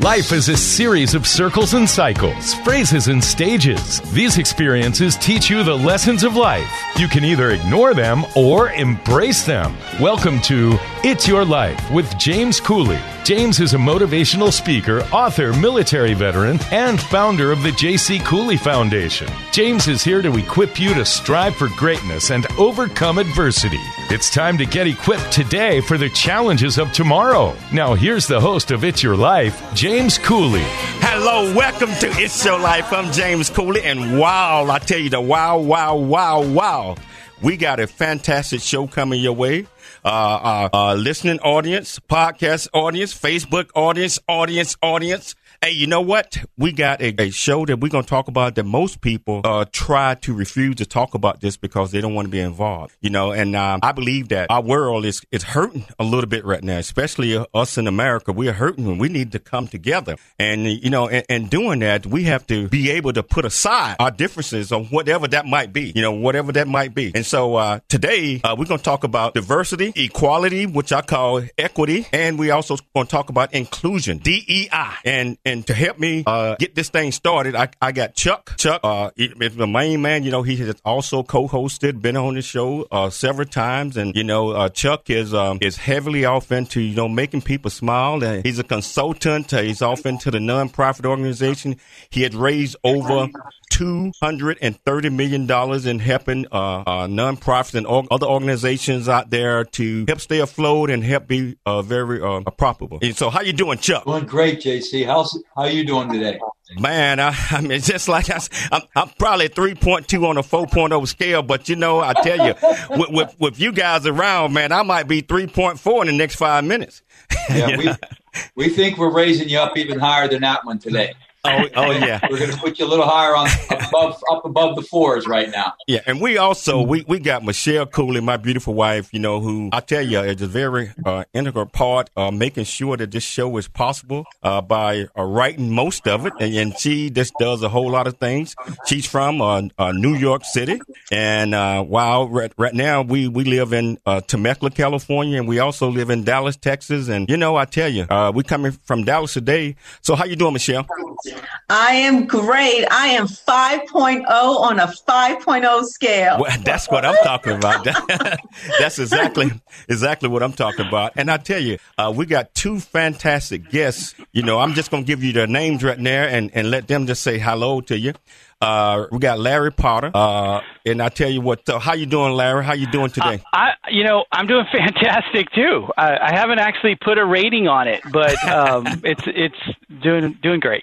Life is a series of circles and cycles, phrases and stages. These experiences teach you the lessons of life. You can either ignore them or embrace them. Welcome to It's Your Life with James Cooley. James is a motivational speaker, author, military veteran, and founder of the J.C. Cooley Foundation. James is here to equip you to strive for greatness and overcome adversity. It's time to get equipped today for the challenges of tomorrow. Now, here's the host of It's Your Life, James Cooley. Hello, welcome to It's Your Life. I'm James Cooley, and wow, I tell you the wow, wow, wow, wow. We got a fantastic show coming your way uh, uh, uh, listening audience, podcast audience, Facebook audience, audience, audience. Hey, you know what? We got a, a show that we're going to talk about that most people uh, try to refuse to talk about this because they don't want to be involved. You know, and um, I believe that our world is is hurting a little bit right now, especially us in America. We are hurting and we need to come together. And you know, and, and doing that, we have to be able to put aside our differences on whatever that might be. You know, whatever that might be. And so uh, today uh, we're going to talk about diversity, equality, which I call equity, and we also going to talk about inclusion, DEI, and and to help me uh, get this thing started, I, I got Chuck. Chuck uh, is the main man. You know, he has also co-hosted, been on the show uh, several times, and you know, uh, Chuck is um, is heavily off into you know making people smile. And he's a consultant. Uh, he's off into the nonprofit organization. He had raised over two hundred and thirty million dollars in helping uh, uh, nonprofits and or- other organizations out there to help stay afloat and help be uh, very uh, profitable. And so, how you doing, Chuck? Doing great, JC. How's how you doing today? Man, I, I mean, just like I, I'm, I'm probably 3.2 on a 4.0 scale, but you know, I tell you, with, with, with you guys around, man, I might be 3.4 in the next five minutes. Yeah, we, we think we're raising you up even higher than that one today. Oh, oh yeah. We're going to put you a little higher on above up above the fours right now. Yeah, and we also we, we got Michelle Cooley, my beautiful wife, you know, who I tell you is a very uh, integral part of making sure that this show is possible uh, by uh, writing most of it, and, and, she just does a whole lot of things. She's from uh, uh, New York City, and uh, while right, right, now we we live in Temecula, California, and we also live in Dallas, Texas, and you know, I tell you, we coming from Dallas today. So how you doing, Michelle? I am great. I am 5.0 on a 5.0 scale. Well, that's what I'm talking about. that's exactly exactly what I'm talking about. And I tell you, uh, we got two fantastic guests. You know, I'm just going to give you their names right there and, and let them just say hello to you. Uh, we got Larry Potter, uh, and I tell you what, uh, how you doing, Larry? How you doing today? Uh, I, you know, I'm doing fantastic too. I, I haven't actually put a rating on it, but um, it's it's doing doing great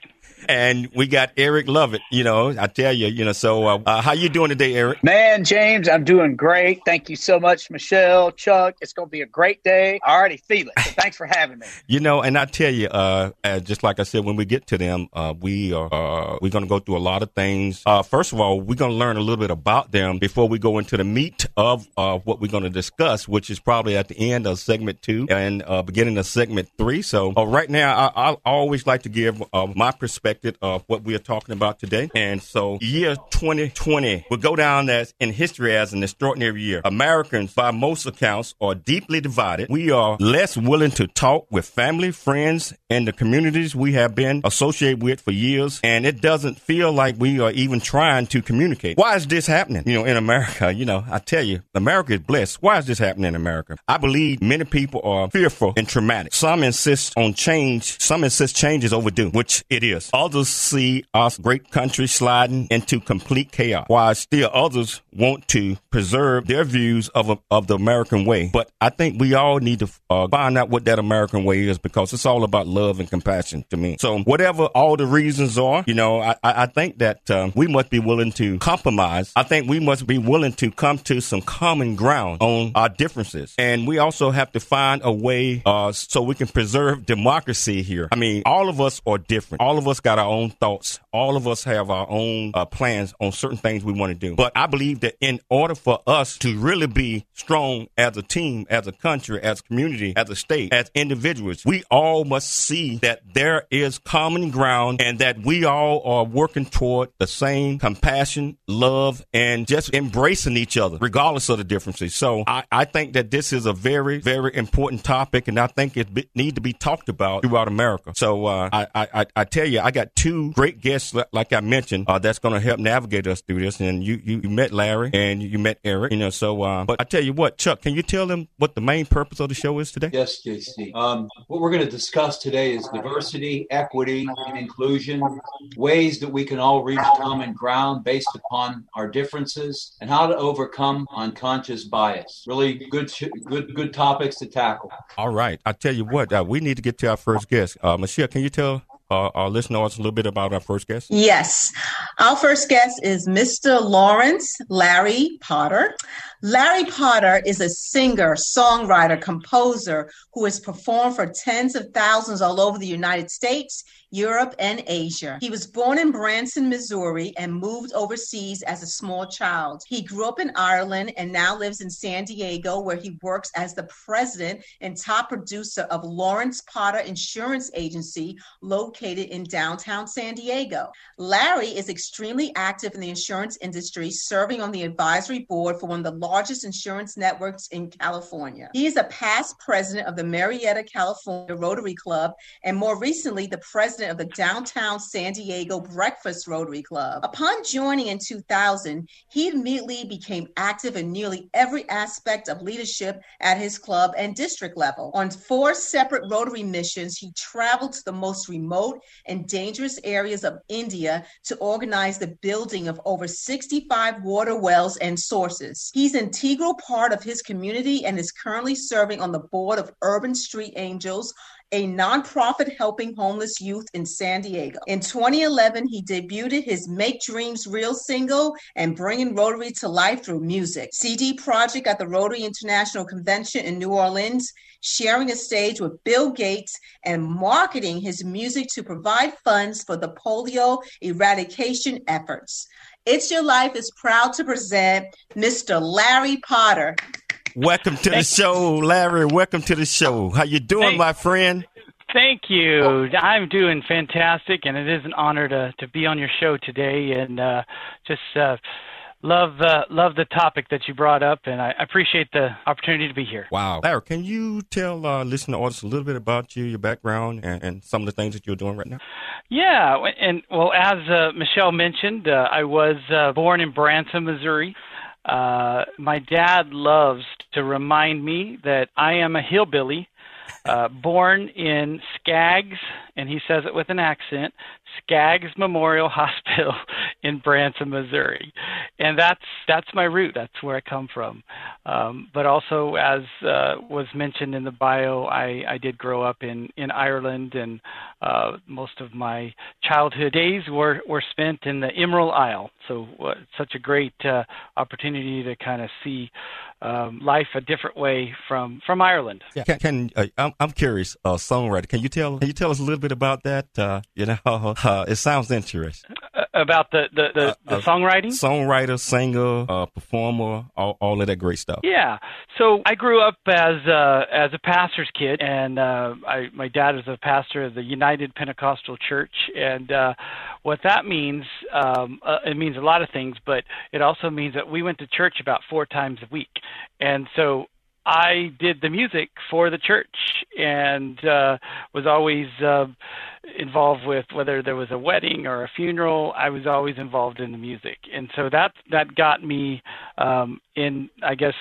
and we got Eric Lovett. You know, I tell you, you know. So, uh, uh, how you doing today, Eric? Man, James, I'm doing great. Thank you so much, Michelle, Chuck. It's going to be a great day. I already feel it. So thanks for having me. you know, and I tell you, uh, just like I said, when we get to them, uh, we are uh, we're going to go through a lot of things. Uh, first of all, we're going to learn a little bit about them before we go into the meat of what we're going to discuss, which is probably at the end of segment two and beginning of segment three. So, right now, I, I always like to give my perspective of what we are talking about today. And so, year 2020 will go down as in history as an extraordinary year. Americans, by most accounts, are deeply divided. We are less willing to talk with family, friends, and the communities we have been associated with for years. And it doesn't feel like we are even trying to communicate. Why is this happening? You know, in America, you know, I tell you, America is blessed. Why is this happening in America? I believe many people are fearful and traumatic. Some insist on change. Some insist change is overdue, which it is. Others see our great country sliding into complete chaos, while still others want to preserve their views of, of the American way. But I think we all need to uh, find out what that American way is because it's all about love and compassion to me. So whatever all the reasons are, you know, I, I think that um, we must be willing to compromise. I think we must be willing to come to some common ground on our differences. And we also have to find a way uh, so we can preserve democracy here. I mean, all of us are different. All of us got got our own thoughts. All of us have our own uh, plans on certain things we want to do. But I believe that in order for us to really be strong as a team, as a country, as a community, as a state, as individuals, we all must see that there is common ground and that we all are working toward the same compassion, love, and just embracing each other, regardless of the differences. So I, I think that this is a very, very important topic, and I think it be, need to be talked about throughout America. So uh, I, I, I tell you, I got two great guests, like I mentioned, uh, that's going to help navigate us through this. And you, you, you met Larry and you met Eric, you know. So, uh, but I tell you what, Chuck, can you tell them what the main purpose of the show is today? Yes, JC. Um, what we're going to discuss today is diversity, equity, and inclusion, ways that we can all reach common ground based upon our differences, and how to overcome unconscious bias. Really good, good, good topics to tackle. All right. I tell you what, uh, we need to get to our first guest. Uh, Michelle, can you tell uh, our listeners a little bit about our first guest? Yes. Our first guest is Mr. Lawrence Larry Potter. Larry Potter is a singer, songwriter, composer who has performed for tens of thousands all over the United States, Europe, and Asia. He was born in Branson, Missouri, and moved overseas as a small child. He grew up in Ireland and now lives in San Diego, where he works as the president and top producer of Lawrence Potter Insurance Agency, located in downtown San Diego. Larry is extremely active in the insurance industry, serving on the advisory board for one of the largest insurance networks in California. He is a past president of the Murrieta, California Rotary Club, and more recently, the president president of the downtown San Diego Breakfast Rotary Club. Upon joining in 2000, he immediately became active in nearly every aspect of leadership at his club and district level. On four separate Rotary missions, he traveled to the most remote and dangerous areas of India to organize the building of over 65 water wells and sources. He's integral part of his community and is currently serving on the board of Urban Street Angels, a nonprofit helping homeless youth in San Diego. In 2011, he debuted his Make Dreams Real single and bringing Rotary to life through music. CD project at the Rotary International Convention in New Orleans, sharing a stage with Bill Gates and marketing his music to provide funds for the polio eradication efforts. It's Your Life is proud to present Mr. Larry Potter. Welcome to the show, Larry. Welcome to the show. How you doing, Thank, my friend? Thank you. I'm doing fantastic, and it is an honor to to be on your show today, and uh, just. Uh, love uh, love the topic that you brought up, and I appreciate the opportunity to be here. Wow, Larry, can you tell uh, listener audience a little bit about you, your background, and, and, some of the things that you're doing right now? Yeah, and well, as uh, Michelle mentioned, uh, I was uh, born in Branson, Missouri. Uh, my dad loves to remind me that I am a hillbilly, uh, born in Skaggs, and he says it with an accent, Skaggs Memorial Hospital in Branson, Missouri, and that's that's my root. That's where I come from. Um, but also, as uh, was mentioned in the bio, I, I did grow up in in Ireland, and uh, most of my childhood days were were spent in the Emerald Isle. So, uh, such a great uh, opportunity to kind of see um, life a different way from from Ireland. Yeah. Can, can uh, I'm, I'm curious, uh, songwriter. Can you tell Can you tell us a little bit about that? Uh, you know, uh, it sounds interesting. Uh, about the the, the, uh, the songwriting, songwriter, singer, performer, all, all of that great stuff. Yeah. So I grew up as as a pastor's kid, and I my dad is a pastor of the United Pentecostal Church, and what that means, um, it means a lot of things, but it also means that we went to church about four times a week and so I did the music for the church and uh, was always uh, involved with whether there was a wedding or a funeral. I was always involved in the music, and so that that got me um, in. I guess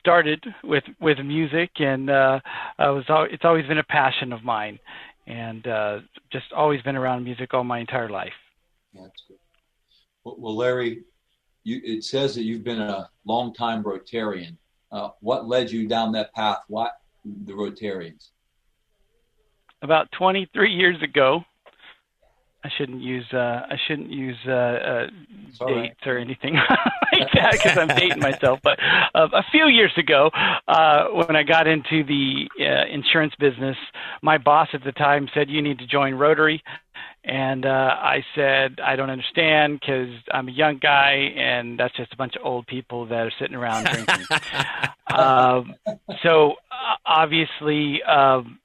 started with with music, and uh, I was. It's always been a passion of mine, and uh, just always been around music all my entire life. That's good. Well, Larry, you, it says that you've been a longtime Rotarian. Uh, what led you down that path? What the Rotarians? About 23 years ago, I shouldn't use uh, I shouldn't use uh, uh, dates right. or anything like that because I'm dating myself. But uh, a few years ago, uh, when I got into the uh, insurance business, my boss at the time said you need to join Rotary, And uh, I said, I don't understand because I'm a young guy and that's just a bunch of old people that are sitting around drinking. um, so uh, obviously, um,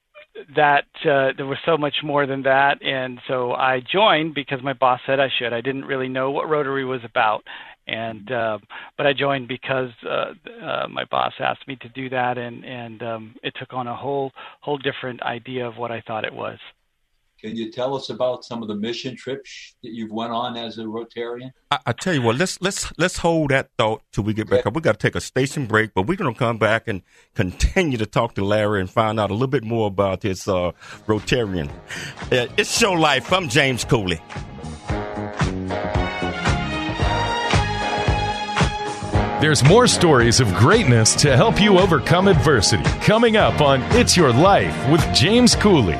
that uh, there was so much more than that, and so I joined because my boss said I should. I didn't really know what Rotary was about, and uh, but I joined because uh, uh, my boss asked me to do that, and and um, it took on a whole whole different idea of what I thought it was. Can you tell us about some of the mission trips that you've went on as a Rotarian? I, I tell you what, let's let's let's hold that thought till we get back up. We got to take a station break, but we're going to come back and continue to talk to Larry and find out a little bit more about his uh, Rotarian. Uh, it's show life. I'm James Cooley. There's more stories of greatness to help you overcome adversity coming up on It's Your Life with James Cooley.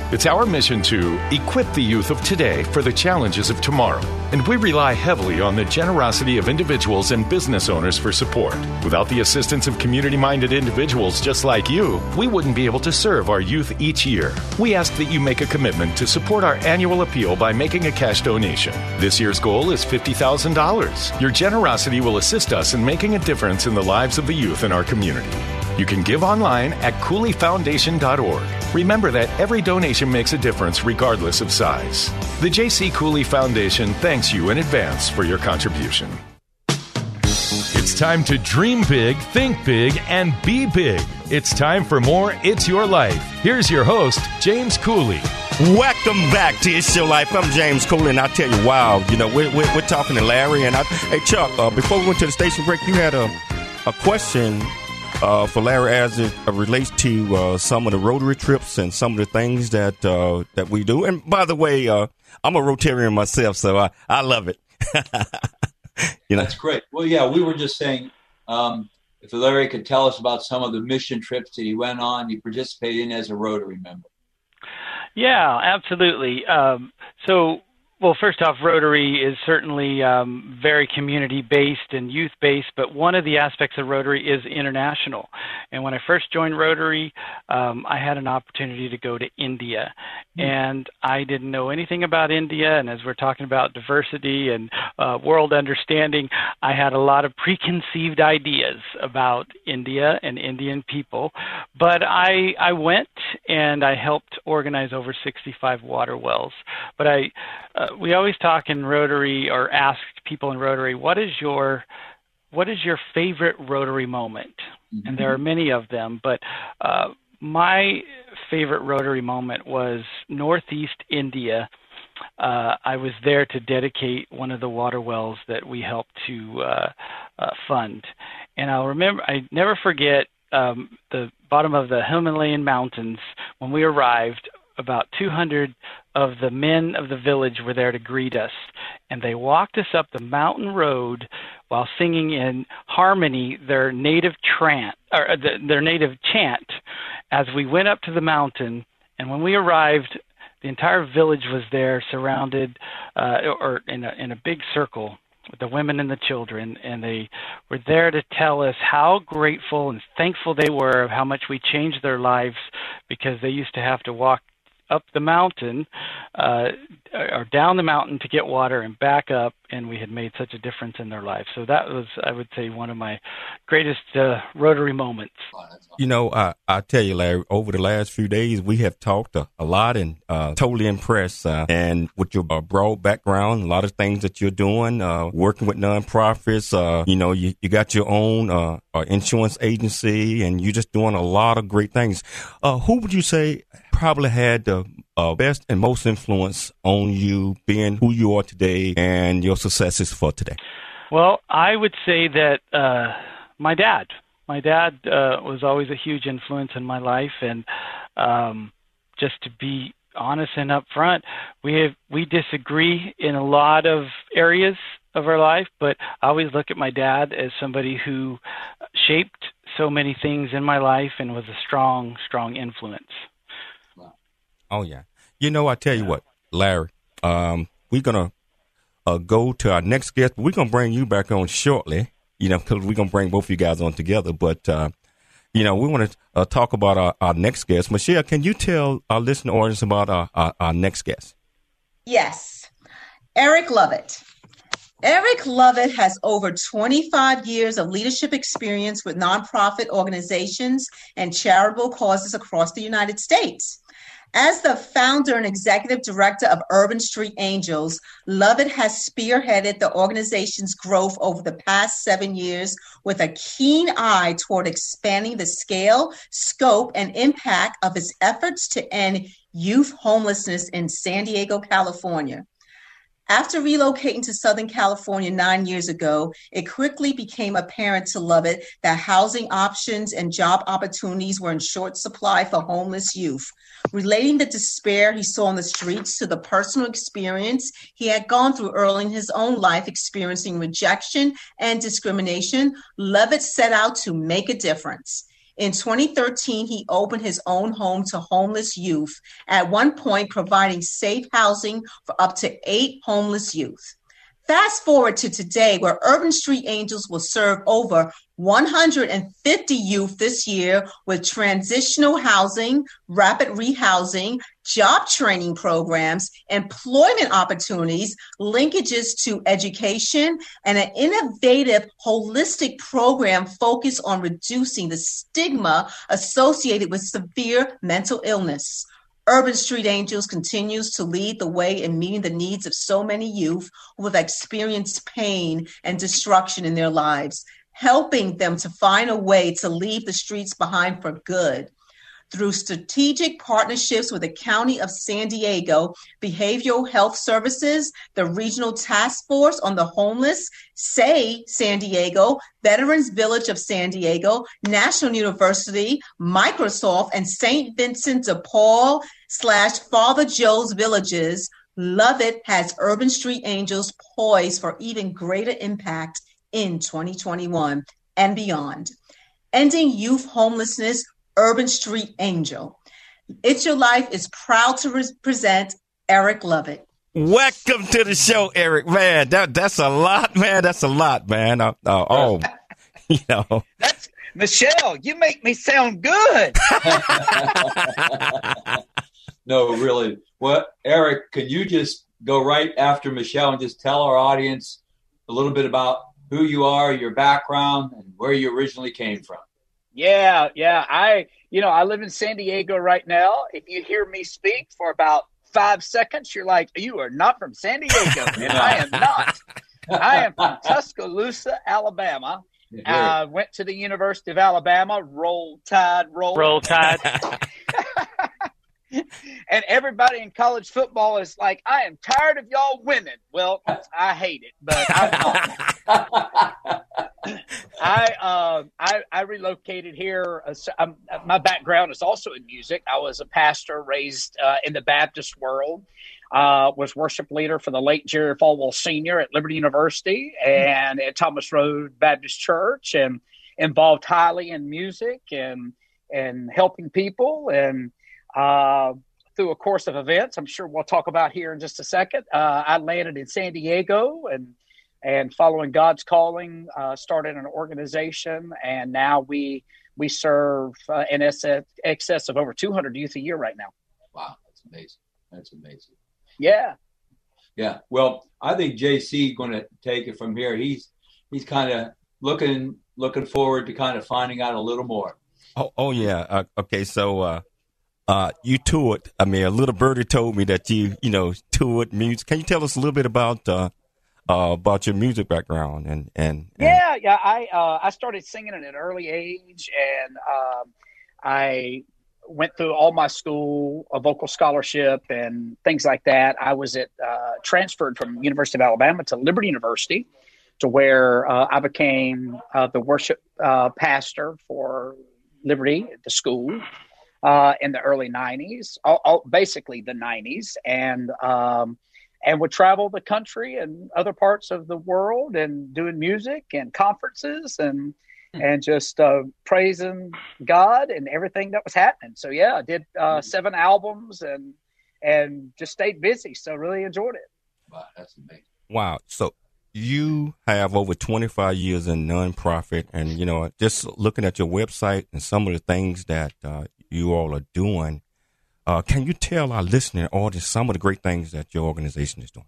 It's our mission to equip the youth of today for the challenges of tomorrow, and we rely heavily on the generosity of individuals and business owners for support. Without the assistance of community minded individuals just like you, we wouldn't be able to serve our youth each year. We ask that you make a commitment to support our annual appeal by making a cash donation. This year's goal is $50,000. Your generosity will assist us in making a difference in the lives of the youth in our community. You can give online at CooleyFoundation.org. Remember that every donation makes a difference regardless of size. The J.C. Cooley Foundation thanks you in advance for your contribution. It's time to dream big, think big, and be big. It's time for more It's Your Life. Here's your host, James Cooley. Welcome back to It's Your Life. I'm James Cooley, and I tell you, wow, you know, we're, we're, we're talking to Larry. And I, hey, Chuck, uh, before we went to the station break, you had a, a question uh, for Larry as it relates to uh, some of the Rotary trips and some of the things that uh, that we do. And by the way, uh, I'm a Rotarian myself, so I, I love it. you know, that's great. Well, yeah, we were just saying um, if Larry could tell us about some of the mission trips that he went on, he participated in as a Rotary member. Yeah, absolutely. Um, so well, first off, Rotary is certainly um, very community based and youth based, but one of the aspects of Rotary is international. And when I first joined Rotary, um, I had an opportunity to go to India. Mm-hmm. And I didn't know anything about India. And as we're talking about diversity and uh, world understanding, I had a lot of preconceived ideas about India and Indian people. But I, I went and I helped organize over 65 water wells. But I, uh, we always talk in Rotary or ask people in Rotary, what is your what is your favorite Rotary moment? Mm-hmm. And there are many of them, but uh, my favorite Rotary moment was Northeast India. Uh, I was there to dedicate one of the water wells that we helped to uh, uh, fund, and I'll remember. I never forget um, the bottom of the Himalayan mountains when we arrived about 200 of the men of the village were there to greet us, and they walked us up the mountain road while singing in harmony their native chant or uh, their native chant as we went up to the mountain. And when we arrived, the entire village was there, surrounded uh, or in a in a big circle with the women and the children, and they were there to tell us how grateful and thankful they were of how much we changed their lives because they used to have to walk up the mountain uh, or down the mountain to get water and back up, and we had made such a difference in their lives. So that was, I would say, one of my greatest uh, Rotary moments. You know, I, I tell you, Larry, over the last few days, we have talked a, a lot and uh, totally impressed. Uh, and with your uh, broad background, a lot of things that you're doing, uh, working with nonprofits, you know, you, you got your own insurance agency, and you're just doing a lot of great things. who would you say probably had the best and most influence on you being who you are today and your successes for today? Well, I would say that uh, my dad my dad uh, was always a huge influence in my life, and um, just to be honest and upfront, we have we disagree in a lot of areas of our life, but I always look at my dad as somebody who shaped so many things in my life and was a strong, strong influence. Oh yeah, you know I tell you what, Larry, um, we're gonna uh, go to our next guest. We're gonna bring you back on shortly you know, because we're going to bring both of you guys on together. But, uh, you know, we want to uh, talk about our, our, next guest. Michelle, can you tell our listening audience about our, our, our next guest? Yes. Eric Lovett. Eric Lovett has over 25 years of leadership experience with nonprofit organizations and charitable causes across the United States. As the founder and executive director of Urban Street Angels, Lovett has spearheaded the organization's growth over the past seven years with a keen eye toward expanding the scale, scope, and impact of his efforts to end youth homelessness in San Diego, California. After relocating to Southern California nine years ago, it quickly became apparent to Lovett that housing options and job opportunities were in short supply for homeless youth. Relating the despair he saw on the streets to the personal experience he had gone through early in his own life, experiencing rejection and discrimination, Lovett set out to make a difference. In 2013, he opened his own home to homeless youth, at one point providing safe housing for up to eight homeless youth. Fast forward to today, where Urban Street Angels will serve over 150 youth this year with transitional housing, rapid rehousing, job training programs, employment opportunities, linkages to education, and an innovative holistic program focused on reducing the stigma associated with severe mental illness. Urban Street Angels continues to lead the way in meeting the needs of so many youth who have experienced pain and destruction in their lives, helping them to find a way to leave the streets behind for good through strategic partnerships with the County of San Diego, Behavioral Health Services, the Regional Task Force on the Homeless, SAY San Diego, Veterans Village of San Diego, National University, Microsoft, and St. Vincent de Paul slash Father Joe's Villages. Lovett has Urban Street Angels poised for even greater impact in 2021 and beyond. Ending youth homelessness Urban Street Angel. It's Your Life is proud to re- present Eric Lovett. Welcome to the show, Eric. Man, that that's a lot, man. That's a lot, man. Uh, uh, oh, you know. That's Michelle. You make me sound good. no, really. Well, Eric, can you just go right after Michelle and just tell our audience a little bit about who you are, your background, and where you originally came from? Yeah, yeah. I, you know, I live in San Diego right now. If you hear me speak for about five seconds, you're like, you are not from San Diego. and I am not. I am from Tuscaloosa, Alabama. I uh, went to the University of Alabama. Roll Tide, roll. Roll Tide. and everybody in college football is like, I am tired of y'all winning. Well, I hate it, but I'm not. I, uh, I, I relocated here. Uh, my background is also in music. I was a pastor raised uh, in the Baptist world. Uh, was worship leader for the late Jerry Falwell Sr. at Liberty University and at Thomas Road Baptist Church, and involved highly in music and and helping people and uh, through a course of events. I'm sure we'll talk about here in just a second. I landed in San Diego and and following God's calling, uh, started an organization, and now we we serve uh, in excess of over 200 youth a year right now. Wow, That's amazing. That's amazing. Yeah. Yeah. Well, I think JC going to take it from here. He's he's kind of looking looking forward to kind of finding out a little more. Oh, oh yeah. Uh, okay, so uh, uh, you toured. I mean, a little birdie told me that you, you know, toured music. Can you tell us a little bit about uh, uh, about your music background and and, and yeah, yeah. I uh, I started singing at an early age, and um, I went through all my school, a vocal scholarship, and things like that. I was at uh, transferred from University of Alabama to Liberty University, to where uh, I became uh, the worship uh, pastor for Liberty, the school, uh, in the early '90s, all, all, basically the '90s, and um, and would travel the country and other parts of the world and doing music and conferences and hmm. and just uh, praising God and everything that was happening. So yeah, I did uh, hmm. seven albums and and just stayed busy. So really enjoyed it. Wow, that's amazing. Wow. So you have over 25 years in nonprofit and you know just looking at your website and some of the things that uh, you all are doing uh, can you tell our listening audience some of the great things that your organization is doing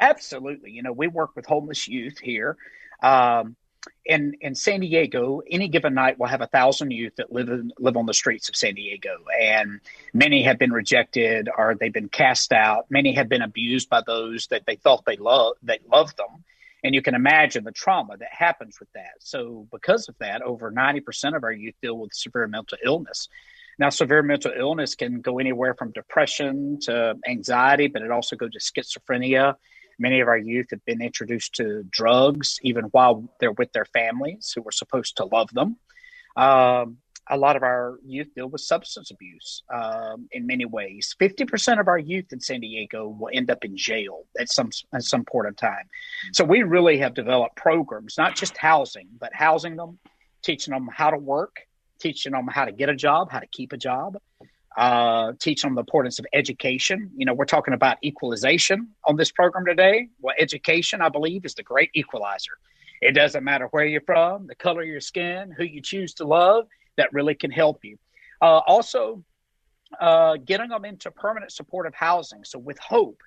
absolutely you know we work with homeless youth here um, in in San Diego, any given night we'll have a thousand youth that live in, live on the streets of San Diego, and many have been rejected or they've been cast out. Many have been abused by those that they thought they loved they loved them, and you can imagine the trauma that happens with that. So, because of that, over ninety percent of our youth deal with severe mental illness. Now, severe mental illness can go anywhere from depression to anxiety, but it also goes to schizophrenia Many of our youth have been introduced to drugs even while they're with their families who were supposed to love them. Um, a lot of our youth deal with substance abuse um, in many ways. 50% of our youth in San Diego will end up in jail at some, at some point in time. So we really have developed programs, not just housing, but housing them, teaching them how to work, teaching them how to get a job, how to keep a job, uh, teach them the importance of education. You know, we're talking about equalization on this program today. Well, education, I believe, is the great equalizer. It doesn't matter where you're from, the color of your skin, who you choose to love, that really can help you. Uh, also, uh, getting them into permanent supportive housing. So, with hope,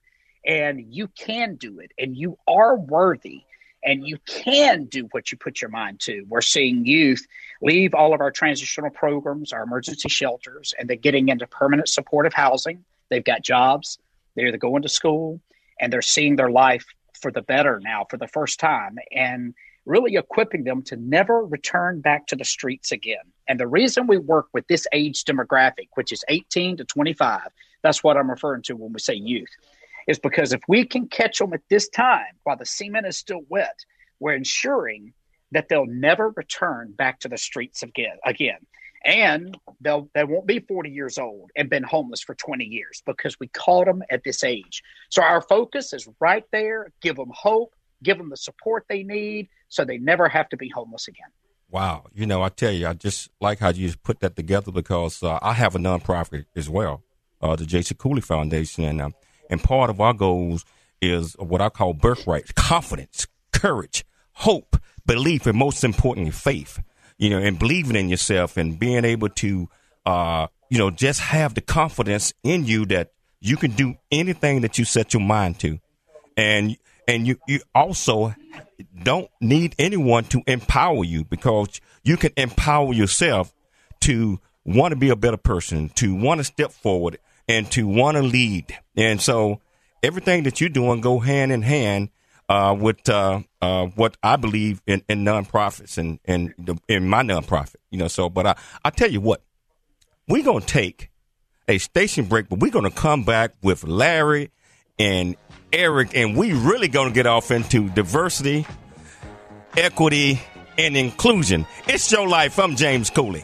and you can do it, and you are worthy and you can do what you put your mind to. We're seeing youth leave all of our transitional programs, our emergency shelters, and they're getting into permanent supportive housing. They've got jobs, they're going to school, and they're seeing their life for the better now for the first time, and really equipping them to never return back to the streets again. And the reason we work with this age demographic, which is 18 to 25, that's what I'm referring to when we say youth is because if we can catch them at this time while the semen is still wet, we're ensuring that they'll never return back to the streets again. Again, and they'll they won't be 40 years old and been homeless for 20 years because we caught them at this age. So our focus is right there. Give them hope. Give them the support they need so they never have to be homeless again. Wow, you know, I tell you, I just like how you put that together because uh, I have a nonprofit as well, uh, the J.C. Cooley Foundation, and uh, and part of our goals is what I call birthright confidence, courage, hope, belief, and most importantly, faith. You know, and believing in yourself and being able to, uh, you know, just have the confidence in you that you can do anything that you set your mind to. And, and you, you also don't need anyone to empower you because you can empower yourself to want to be a better person, to want to step forward and to want to lead. And so everything that you're doing go hand in hand uh, with uh, uh, what I believe in, in nonprofits and, and in my nonprofit. You know, so but I I tell you what, we're gonna take a station break, but we're gonna come back with Larry and Eric, and we really gonna get off into diversity, equity, and inclusion. It's your life. I'm James Cooley.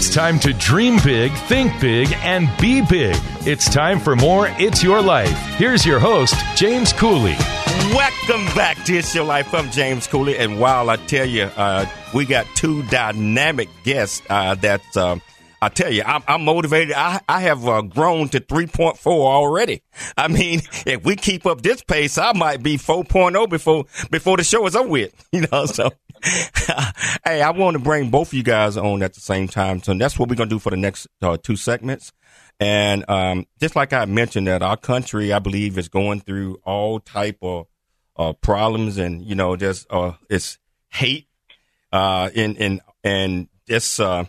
It's time to dream big, think big, and be big. It's time for more It's Your Life. Here's your host, James Cooley. Welcome back to It's Your Life. I'm James Cooley. And while I tell you, uh, we got two dynamic guests uh, that um, I tell you, I'm, I'm motivated. I, I have uh, grown to 3.4 already. I mean, if we keep up this pace, I might be 4.0 before before the show is over with. You know, so hey, I want to bring both of you guys on at the same time. So that's what we're gonna do for the next uh, two segments. And um, just like I mentioned, that our country, I believe, is going through all type of uh, problems, and you know, just uh, it's hate, uh, and and and just uh,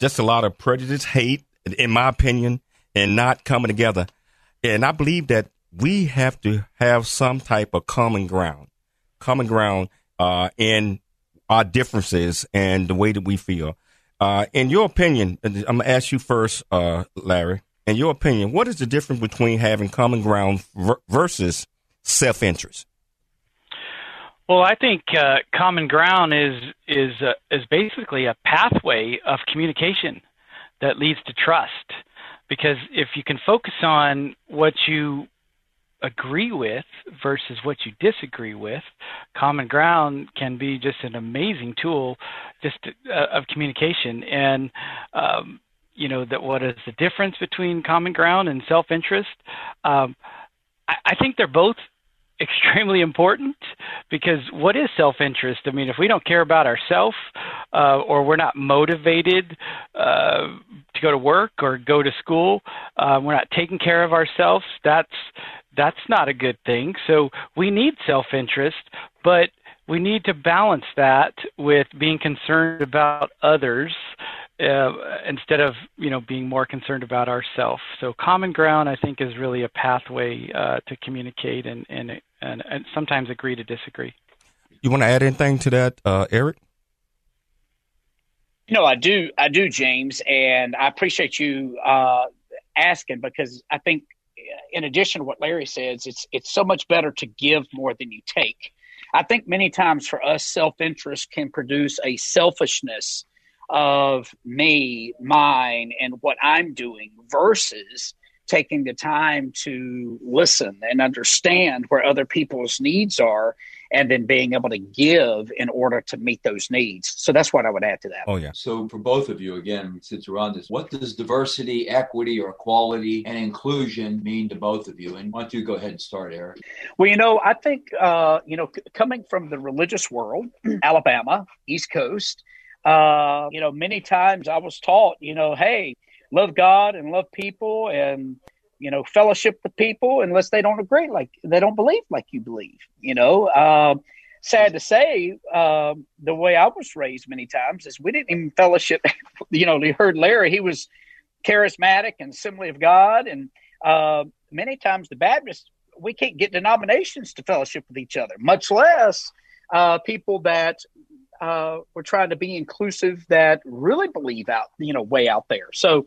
just a lot of prejudice, hate, in my opinion, and not coming together. And I believe that we have to have some type of common ground, common ground uh, in our differences and the way that we feel. Uh, in your opinion, I'm going to ask you first, uh, Larry. In your opinion, what is the difference between having common ground versus self interest? Well, I think uh, common ground is is uh, is basically a pathway of communication that leads to trust. Because if you can focus on what you agree with versus what you disagree with, common ground can be just an amazing tool just to, uh, of communication. And um, you know that what is the difference between common ground and self-interest? Um, I, I think they're both extremely important because what is self-interest? I mean, if we don't care about ourselves uh, or we're not motivated uh, to go to work or go to school, uh, we're not taking care of ourselves. That's that's not a good thing. So we need self-interest, but we need to balance that with being concerned about others uh, instead of you know being more concerned about ourselves. So common ground, I think, is really a pathway uh, to communicate and, and and and sometimes agree to disagree. You want to add anything to that, uh, Eric? No, I do, I do, James, and I appreciate you uh, asking because I think, in addition to what Larry says, it's it's so much better to give more than you take. I think many times for us, self interest can produce a selfishness of me, mine, and what I'm doing versus taking the time to listen and understand where other people's needs are and then being able to give in order to meet those needs. So that's what I would add to that. Oh, yeah. So, for both of you, again, since we're on this, what does diversity, equity, or equality and inclusion mean to both of you? And why don't you go ahead and start, Eric? Well, you know, I think, uh, you know, c- coming from the religious world, Alabama, East Coast, uh, you know, many times I was taught, you know, hey, love God and love people and you know fellowship with people unless they don't agree like they don't believe like you believe. You know, um, sad to say, um, the way I was raised many times is we didn't even fellowship. you know, you heard Larry; he was charismatic and Assembly of God, and uh, many times the Baptists we can't get denominations to fellowship with each other, much less uh, people that uh, we're trying to be inclusive that really believe out, you know, way out there. So,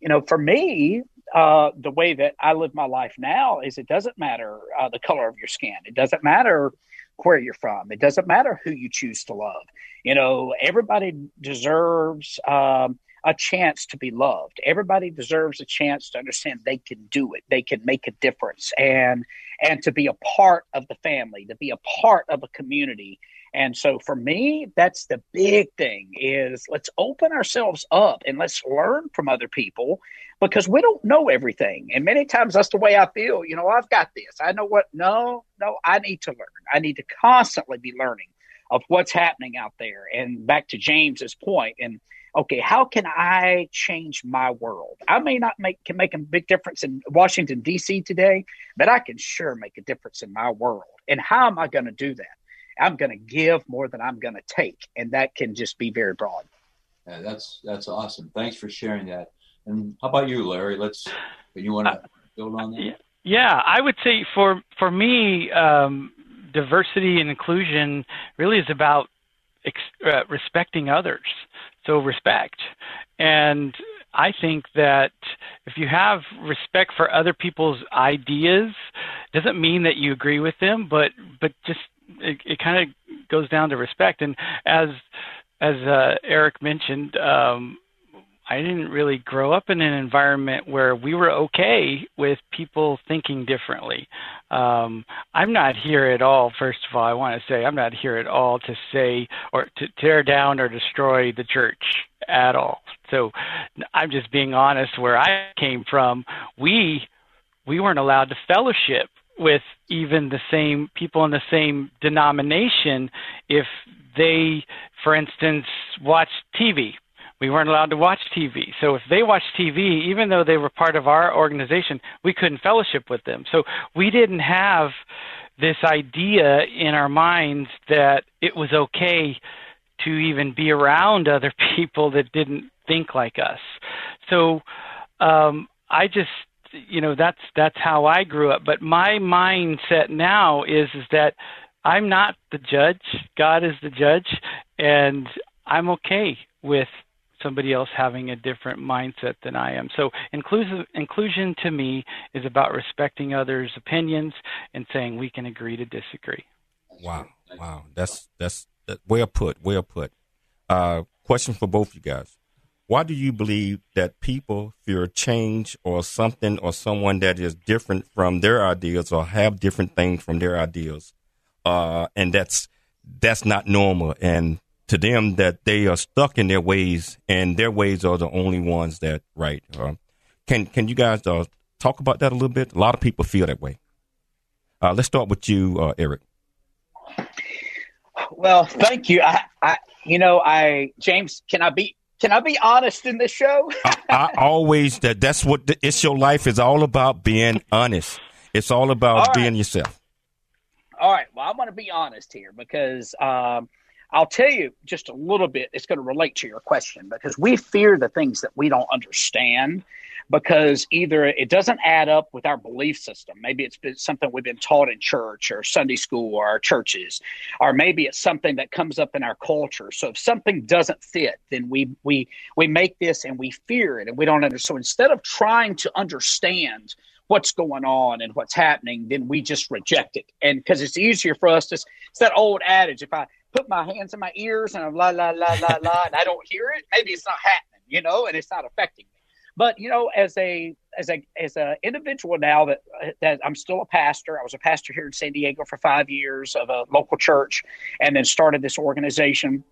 you know, for me, uh, the way that I live my life now is it doesn't matter uh, the color of your skin. It doesn't matter where you're from. It doesn't matter who you choose to love. You know, everybody deserves um, a chance to be loved. Everybody deserves a chance to understand they can do it. They can make a difference and and to be a part of the family, to be a part of a community and so for me, that's the big thing is let's open ourselves up and let's learn from other people because we don't know everything. And many times that's the way I feel. You know, I've got this. I know what, no, no, I need to learn. I need to constantly be learning of what's happening out there. And back to James's point, and okay, how can I change my world? I may not make can make a big difference in Washington D.C. today, but I can sure make a difference in my world. And how am I going to do that? I'm going to give more than I'm going to take, and that can just be very broad. Yeah, that's that's awesome. Thanks for sharing that. And how about you, Larry? Let's. You want to build on that? Yeah, I would say for for me, um, diversity and inclusion really is about ex- uh, respecting others. So respect, and I think that if you have respect for other people's ideas, doesn't mean that you agree with them, but but just it, it kind of goes down to respect. And as as uh, Eric mentioned, um, I didn't really grow up in an environment where we were okay with people thinking differently. Um, I'm not here at all, first of all, I want to say I'm not here at all to say or to tear down or destroy the church at all. So I'm just being honest where I came from. We we weren't allowed to fellowship with even the same people in the same denomination if they, for instance, watched TV. We weren't allowed to watch TV. So if they watched TV, even though they were part of our organization, we couldn't fellowship with them. So we didn't have this idea in our minds that it was okay to even be around other people that didn't think like us. So um, I just you know that's that's how I grew up. But my mindset now is is that I'm not the judge. God is the judge, and I'm okay with somebody else having a different mindset than I am. So inclusive inclusion to me is about respecting others' opinions and saying we can agree to disagree. Wow, wow, that's that's, that's well put, well put. Uh, question for both you guys: why do you believe that people fear change or something or someone that is different from their ideas or have different things from their ideas uh, and that's that's not normal. And to them that they are stuck in their ways and their ways are the only ones that right uh, can can you guys uh, talk about that a little bit? A lot of people feel that way. Uh, let's start with you uh, eric. Well thank you. I, I you know i james can i be can I be honest in this show? I, I, always that that's what the, it's your life is all about being honest. It's all about all right. being yourself. All right. Well, I want to be honest here because um, I'll tell you just a little bit. It's going to relate to your question because we fear the things that we don't understand because either it doesn't add up with our belief system. Maybe it's been something we've been taught in church or Sunday school or our churches, or maybe it's something that comes up in our culture. So if something doesn't fit, then we we we make this and we fear it and we don't understand. So instead of trying to understand what's going on and what's happening, then we just reject it. And because it's easier for us to, it's that old adage if I put my hands in my ears and I'm la, la, la, la, la, and I don't hear it, maybe it's not happening, you know, and it's not affecting but you know, as a as a as an individual now that that I'm still a pastor. I was a pastor here in San Diego for five years of a local church, and then started this organization.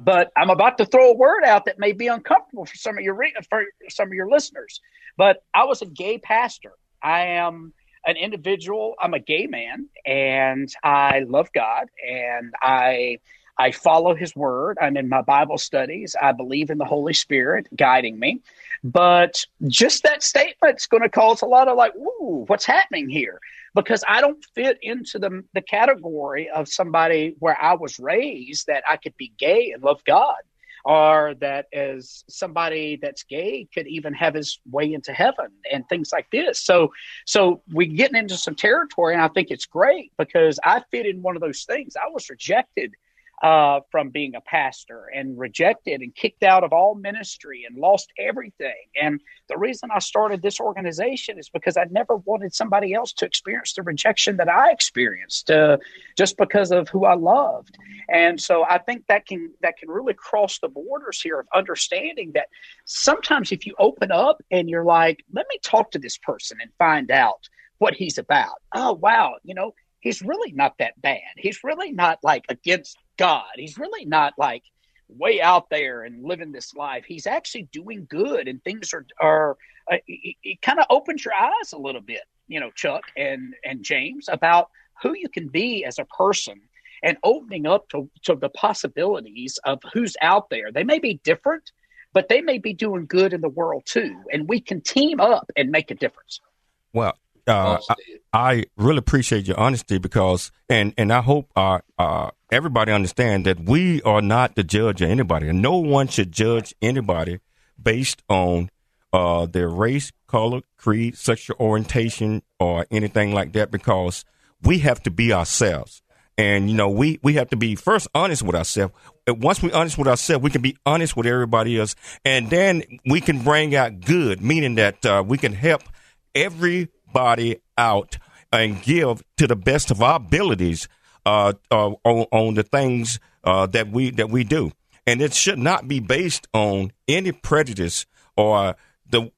But I'm about to throw a word out that may be uncomfortable for some of your for some of your listeners. But I was a gay pastor. I am an individual. I'm a gay man, and I love God, and I I follow His Word. I'm in my Bible studies. I believe in the Holy Spirit guiding me. But just that statement's going to cause a lot of like, ooh, what's happening here? Because I don't fit into the, the category of somebody where I was raised that I could be gay and love God, or that as somebody that's gay could even have his way into heaven and things like this. So, so we're getting into some territory, and I think it's great because I fit in one of those things. I was rejected uh, from being a pastor and rejected and kicked out of all ministry and lost everything. And the reason I started this organization is because I never wanted somebody else to experience the rejection that I experienced uh, just because of who I loved. And so I think that can that can really cross the borders here of understanding that sometimes if you open up and you're like, let me talk to this person and find out what he's about. Oh wow, you know, he's really not that bad. He's really not like against God. He's really not like way out there and living this life. He's actually doing good, and things are are. Uh, it, it kind of opens your eyes a little bit, you know, Chuck and and James about who you can be as a person and opening up to, to the possibilities of who's out there. They may be different, but they may be doing good in the world too. And we can team up and make a difference. Well, uh, I, I, really appreciate your honesty because, and, and I hope uh, uh, everybody understand that we are not the judge of anybody, and no one should judge anybody based on uh, their race, color, creed, sexual orientation, or anything like that, because we have to be ourselves. And you know, we we have to be first honest with ourselves. Once we honest with ourselves, we can be honest with everybody else, and then we can bring out good, meaning that uh, we can help everybody out and give to the best of our abilities uh, uh, on, on, the things uh, that we that we do. And it should not be based on any prejudice or the.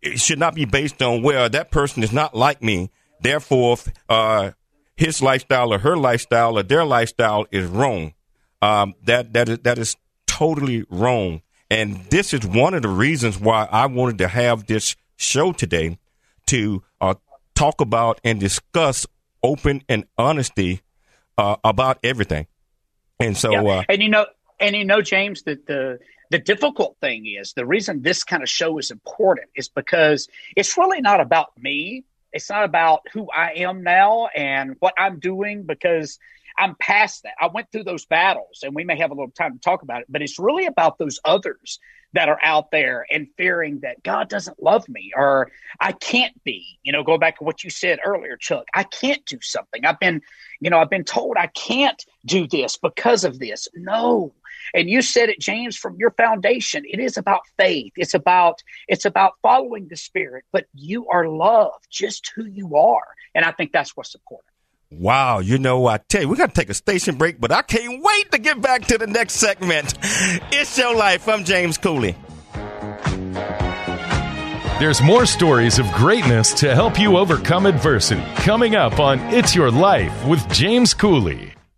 It should not be based on well that person is not like me, therefore uh, his lifestyle or her lifestyle or their lifestyle is wrong. Um, that that is that is totally wrong. And this is one of the reasons why I wanted to have this show today to talk about and discuss open and honesty uh, about everything. And so, yeah. uh, and you know, and you know, James, that the the difficult thing is the reason this kind of show is important is because it's really not about me it's not about who I am now and what I'm doing because I'm past that. I went through those battles and we may have a little time to talk about it, but it's really about those others that are out there and fearing that God doesn't love me or I can't be, you know, go back to what you said earlier, Chuck, I can't do something. I've been, you know, I've been told I can't do this because of this. No, and you said it, James, from your foundation. It is about faith. It's about it's about following the Spirit, but you are loved just who you are. And I think that's what's important. Wow, you know, I tell you, we got to take a station break, but I can't wait to get back to the next segment. It's your life. I'm James Cooley. There's more stories of greatness to help you overcome adversity coming up on It's Your Life with James Cooley.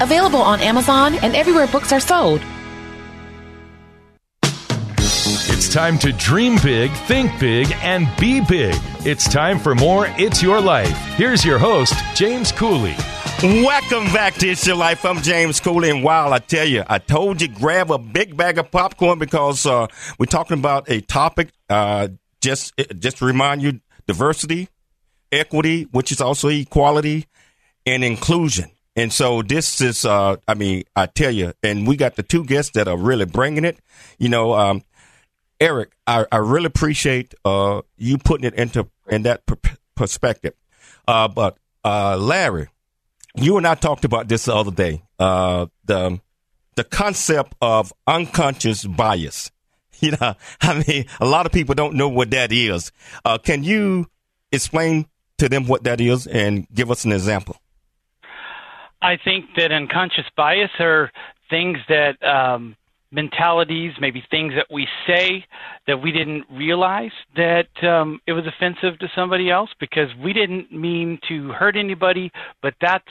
available on Amazon and everywhere books are sold. It's time to dream big, think big, and be big. It's time for more It's Your Life. Here's your host, James Cooley. Welcome back to It's Your Life. I'm James Cooley, and wow, I tell you, I told you grab a big bag of popcorn because uh, we're talking about a topic. Uh, just, just to remind you, diversity, equity, which is also equality, and inclusion. And so this is, uh, I mean, I tell you, and we got the two guests that are really bringing it. You know, um, Eric, I, I really appreciate uh, you putting it into in that perspective. Uh, but uh, Larry, you and I talked about this the other day. Uh, the the concept of unconscious bias. You know, I mean, a lot of people don't know what that is. Uh, can you explain to them what that is and give us an example? I think that unconscious bias are things that um, mentalities, maybe things that we say that we didn't realize that um, it was offensive to somebody else because we didn't mean to hurt anybody, but that's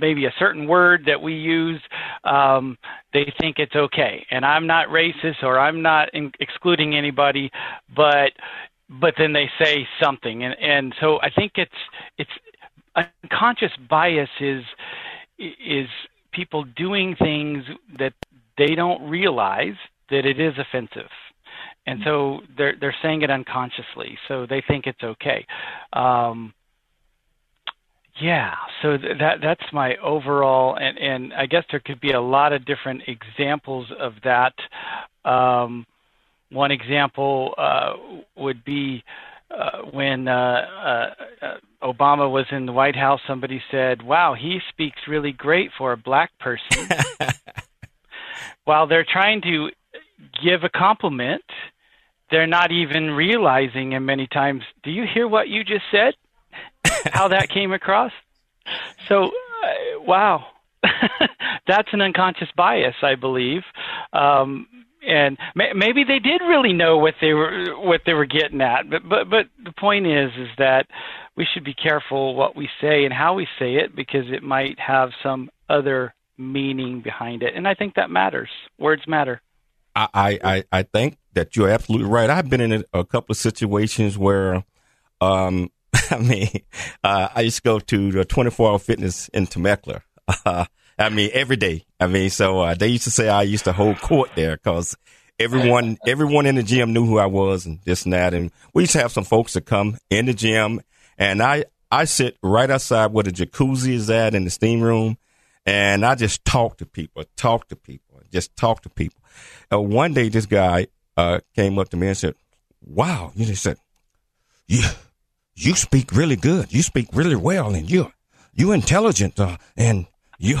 maybe a certain word that we use, um, they think it's okay. And I'm not racist or I'm not in- excluding anybody, but but then they say something, and and so I think it's it's unconscious bias is is people doing things that they don't realize that it is offensive and so they're they're saying it unconsciously so they think it's okay um, yeah, so th- that that's my overall, and and I guess there could be a lot of different examples of that. Um, one example uh, would be uh, when uh, uh, uh, Obama was in the White House. Somebody said, "Wow, he speaks really great for a black person." While they're trying to give a compliment, they're not even realizing, and many times, do you hear what you just said? how that came across. So, uh, wow, that's an unconscious bias, I believe. Um, and may, maybe they did really know what they were what they were getting at, but but but the point is is that we should be careful what we say and how we say it because it might have some other meaning behind it, and I think that matters. Words matter. I I I think that you're absolutely right. I've been in a, couple of situations where um, I mean, uh, I used to go to the 24 hour fitness in Temecula. Uh, I mean, every day. I mean, so uh, they used to say I used to hold court there because everyone, everyone in the gym knew who I was and this and that. And we used to have some folks that come in the gym, and I I sit right outside where the jacuzzi is at in the steam room, and I just talk to people, talk to people, just talk to people. Uh, one day, this guy uh, came up to me and said, "Wow," you just said, "Yeah." you speak really good. You speak really well, and you you intelligent, uh, and you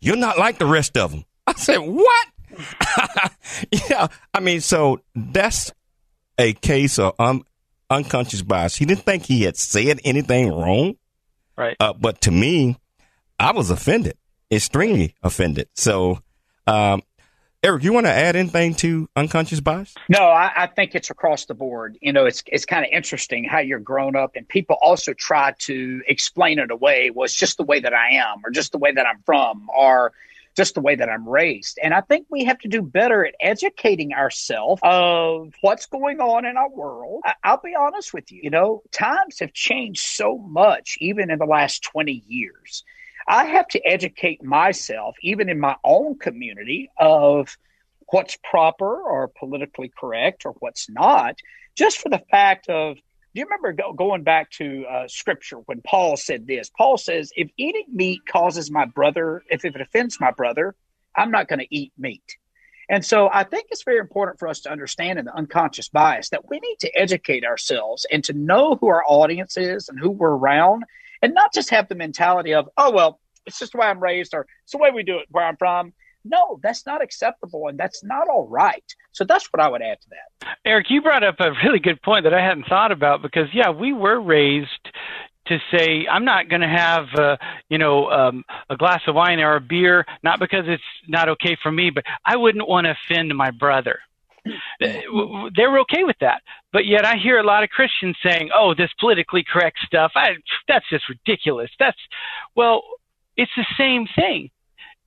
you're not like the rest of them. I said, what? yeah, I mean, so that's a case of um, unconscious bias. He didn't think he had said anything wrong, right? Uh, but to me, I was offended, extremely offended. So um, Eric, you want to add anything to unconscious bias? No, I, I think it's across the board. You know, it's it's kind of interesting how you're grown up, and people also try to explain it away. Well, just the way that I am, or just the way that I'm from, or just the way that I'm raised. And I think we have to do better at educating ourselves of what's going on in our world. I, I'll be honest with you. You know, times have changed so much, even in the last 20 years. I have to educate myself, even in my own community, of what's proper or politically correct or what's not, just for the fact of do you remember go, going back to uh, scripture when Paul said this? Paul says, if eating meat causes my brother, if, if it offends my brother, I'm not going to eat meat. And so I think it's very important for us to understand in the unconscious bias that we need to educate ourselves and to know who our audience is and who we're around and not just have the mentality of, oh, well, it's just the way I'm raised or it's the way we do it where I'm from. No, that's not acceptable and that's not all right. So that's what I would add to that. Eric, you brought up a really good point that I hadn't thought about because, yeah, we were raised to say I'm not going to have uh, you know um, a glass of wine or a beer, not because it's not okay for me, but I wouldn't want to offend my brother. Uh, they were okay with that. But yet I hear a lot of Christians saying, "Oh, this politically correct stuff, I, that's just ridiculous." That's well, it's the same thing.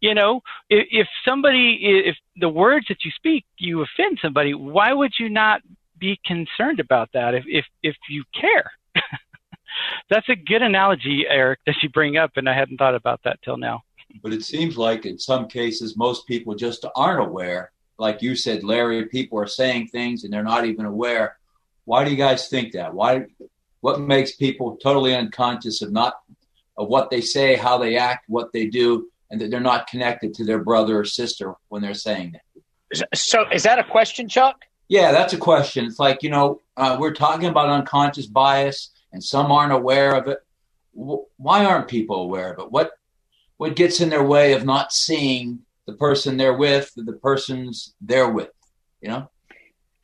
You know, if, if somebody, if the words that you speak, you offend somebody, why would you not be concerned about that if if, if you care? that's a good analogy, Eric, that you bring up, and I hadn't thought about that till now. But it seems like in some cases, most people just aren't aware like you said, Larry, people are saying things and they're not even aware. Why do you guys think that? Why? What makes people totally unconscious of not of what they say, how they act, what they do, and that they're not connected to their brother or sister when they're saying that? So, is that a question, Chuck? Yeah, that's a question. It's like you know, uh, we're talking about unconscious bias, and some aren't aware of it. Why aren't people aware of it? What what gets in their way of not seeing the person they're with, the person's they're with, you know?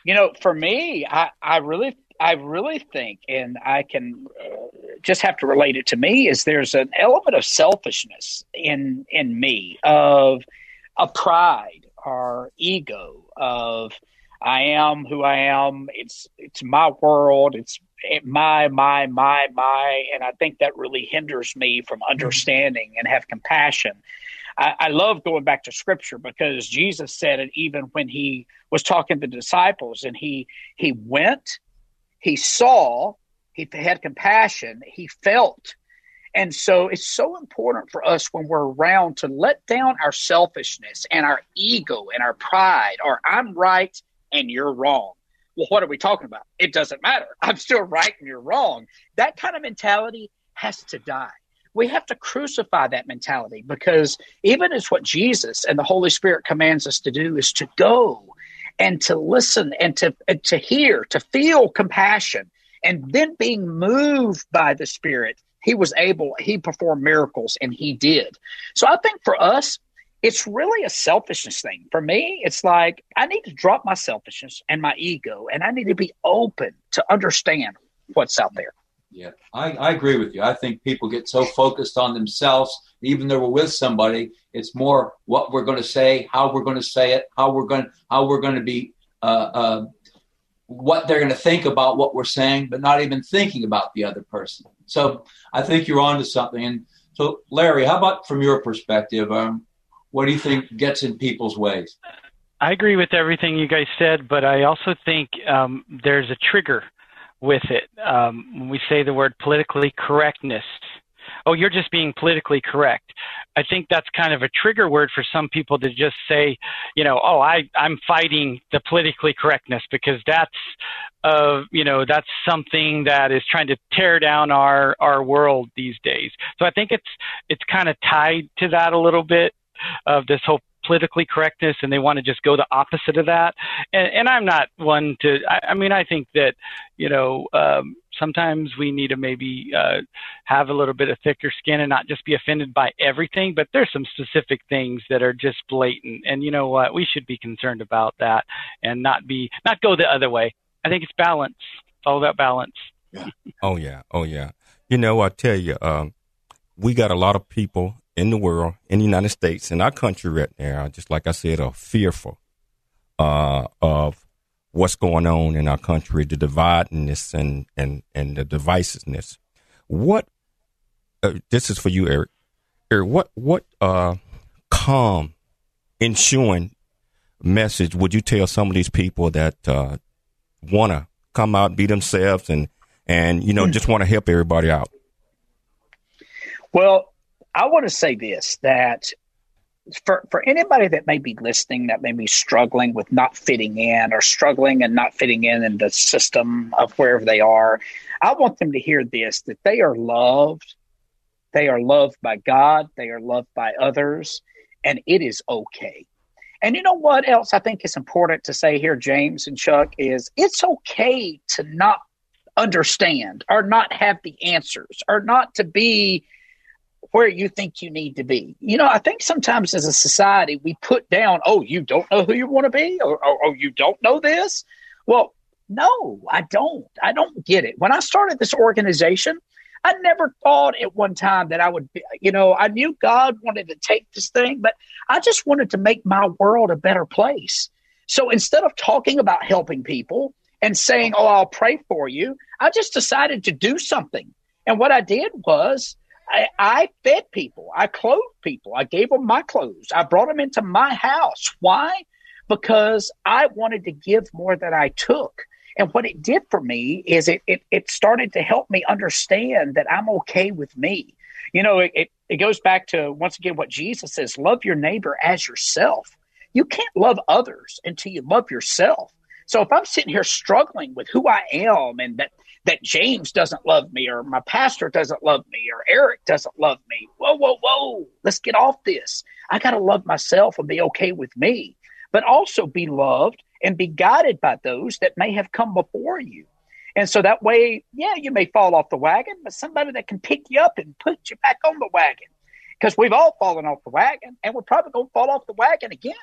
You know, for me, I, I really, I really think, and I can uh, just have to relate it to me, is there's an element of selfishness in in me of a pride or ego of I am who I am. It's it's my world. It's my my my my, and I think that really hinders me from understanding and have compassion. I, I love going back to Scripture because Jesus said it even when he was talking to the disciples, and he he went, he saw, he had compassion, he felt. And so it's so important for us when we're around to let down our selfishness and our ego and our pride, or I'm right and you're wrong. Well, what are we talking about? It doesn't matter. I'm still right and you're wrong. That kind of mentality has to die. We have to crucify that mentality because even as what Jesus and the Holy Spirit commands us to do is to go and to listen and to and to hear, to feel compassion, and then being moved by the Spirit, he was able, he performed miracles and he did. So I think for us, it's really a selfishness thing. For me, it's like I need to drop my selfishness and my ego, and I need to be open to understand what's out there. Yeah, I, I agree with you. I think people get so focused on themselves, even though we're with somebody, it's more what we're going to say, how we're going to say it, how we're going, how we're going to be, uh, uh, what they're going to think about what we're saying, but not even thinking about the other person. So I think you're onto something. And so, Larry, how about from your perspective? Um, what do you think gets in people's ways? I agree with everything you guys said, but I also think um, there's a trigger with it. Um, when we say the word politically correctness, oh, you're just being politically correct. I think that's kind of a trigger word for some people to just say, you know, oh, I, I'm fighting the politically correctness because that's, uh, you know, that's something that is trying to tear down our, our world these days. So I think it's, it's kind of tied to that a little bit of this whole politically correctness and they want to just go the opposite of that. And, and I'm not one to, I, I mean, I think that, you know, um, sometimes we need to maybe uh, have a little bit of thicker skin and not just be offended by everything, but there's some specific things that are just blatant. And you know what? We should be concerned about that and not be, not go the other way. I think it's balance. It's all about balance. Yeah. oh, yeah. Oh, yeah. You know, I tell you, um, we got a lot of people in the world, in the United States, in our country right now, just like I said, are fearful uh, of what's going on in our country, the dividedness and and and the divisiveness. What uh, this is for you, Eric. Eric, what what uh, calm, ensuring message would you tell some of these people that uh, want to come out, be themselves, and and you know just want to help everybody out? Well, I want to say this that for for anybody that may be listening that may be struggling with not fitting in or struggling and not fitting in in the system of wherever they are, I want them to hear this that they are loved. They are loved by God, they are loved by others, and it is okay. And you know what else I think is important to say here, James and Chuck, is it's okay to not understand or not have the answers or not to be where you think you need to be. You know, I think sometimes as a society, we put down, oh, you don't know who you want to be, or, or, or, you don't know this. Well, no, I don't. I don't get it. When I started this organization, I never thought at one time that I would be, you know, I knew God wanted to take this thing, but I just wanted to make my world a better place. So instead of talking about helping people and saying, oh, I'll pray for you, I just decided to do something. And what I did was I, I fed people. I clothed people. I gave them my clothes. I brought them into my house. Why? Because I wanted to give more than I took. And what it did for me is it, it, it started to help me understand that I'm okay with me. You know, it, it, it goes back to, once again, what Jesus says love your neighbor as yourself. You can't love others until you love yourself. So if I'm sitting here struggling with who I am and that that James doesn't love me or my pastor doesn't love me or Eric doesn't love me. Whoa, whoa, whoa. Let's get off this. I got to love myself and be okay with me, but also be loved and be guided by those that may have come before you. And so that way, yeah, you may fall off the wagon, but somebody that can pick you up and put you back on the wagon. Because we've all fallen off the wagon and we're probably going to fall off the wagon again.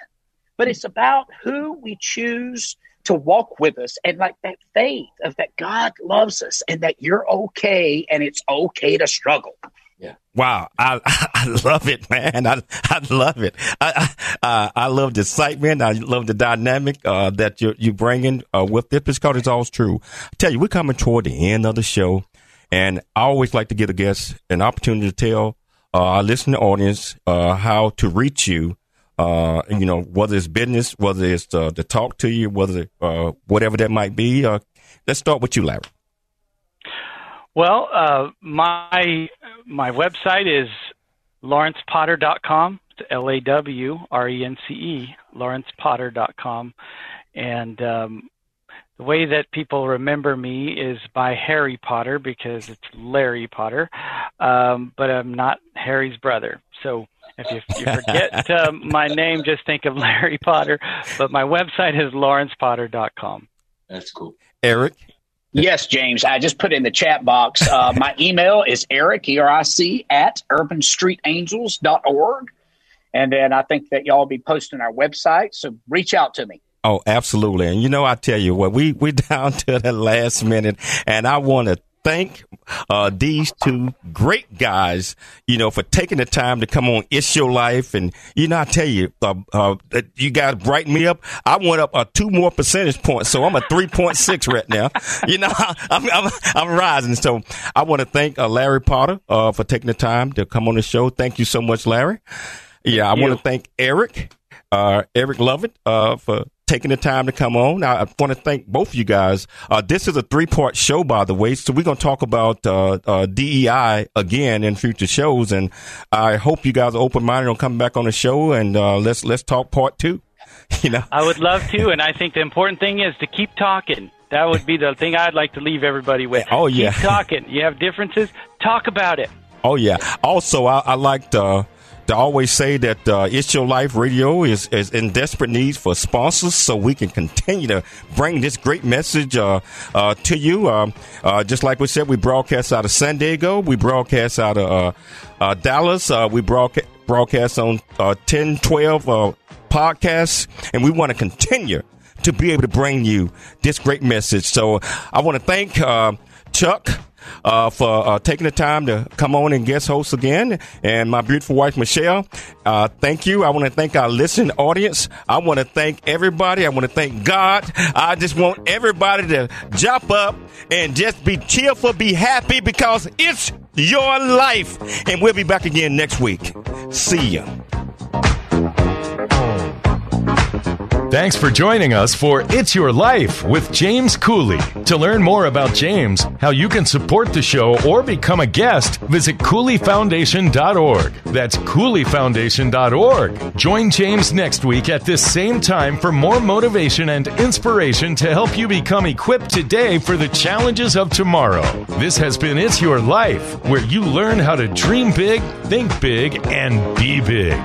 But it's about who we choose to walk with us and like that faith of that God loves us and that you're okay and it's okay to struggle. Yeah. Wow, I I love it, man. I I love it. I I, I love the excitement. I love the dynamic uh, that you you bringing uh, with this because it's all true. I tell you, we're coming toward the end of the show, and I always like to give a guest an opportunity to tell uh, our listening audience uh, how to reach you. Uh, you know, whether it's business, whether it's uh, to talk to you, whether uh, whatever that might be. Uh, let's start with you, Larry. Well, uh, my my website is lawrencepotter.com. It's L A W R E N C E, lawrencepotter.com, and um, the way that people remember me is by Harry Potter because it's Larry Potter, um, but I'm not Harry's brother. So if you, you forget uh, my name, just think of Larry Potter. But my website is lawrencepotter.com. That's cool. Eric. Yes, James. I just put in the chat box. Uh, my email is eric, E-R-I-C, at urbanstreetangels.org. And then I think that y'all will be posting our website. So reach out to me. Oh, absolutely. And you know, I tell you what, we, we down to the last minute and I want to thank uh, these two great guys, you know, for taking the time to come on It's Your Life. And, you know, I tell you, uh, uh, you guys brighten me up. I went up uh, two more percentage points. So I'm a 3.6 right now. You know, I'm, I'm, I'm rising. So I want to thank uh, Larry Potter uh, for taking the time to come on the show. Thank you so much, Larry. Yeah, I want to thank Eric, uh, Eric Lovett, uh, for taking the time to come on. I, want to thank both of you guys. Uh, this is a three part show, by the way. So we're going to talk about uh, uh, DEI again in future shows, and I hope you guys are open minded on coming back on the show and uh, let's let's talk part two. You know, I would love to, and I think the important thing is to keep talking. That would be the thing I'd like to leave everybody with. Oh yeah, keep talking. You have differences, talk about it. Oh yeah. Also, I, I liked. Uh, to always say that uh, It's Your Life Radio is, is in desperate need for sponsors so we can continue to bring this great message uh, uh, to you. Um, uh, just like we said, we broadcast out of San Diego, we broadcast out of uh, uh, Dallas, we broadcast, broadcast on 10, 12 podcasts, and we want to continue to be able to bring you this great message. So I want to thank Chuck uh, for uh, taking the time to come on and guest host again. And my beautiful wife, Michelle, uh, thank you. I want to thank our listening audience. I want to thank everybody. I want to thank God. I just want everybody to jump up and just be cheerful, be happy because it's your life. And we'll be back again next week. See ya. Thanks for joining us for It's Your Life with James Cooley. To learn more about James, how you can support the show, or become a guest, visit CooleyFoundation.org. That's CooleyFoundation.org. Join James next week at this same time for more motivation and inspiration to help you become equipped today for the challenges of tomorrow. This has been It's Your Life, where you learn how to dream big, think big, and be big.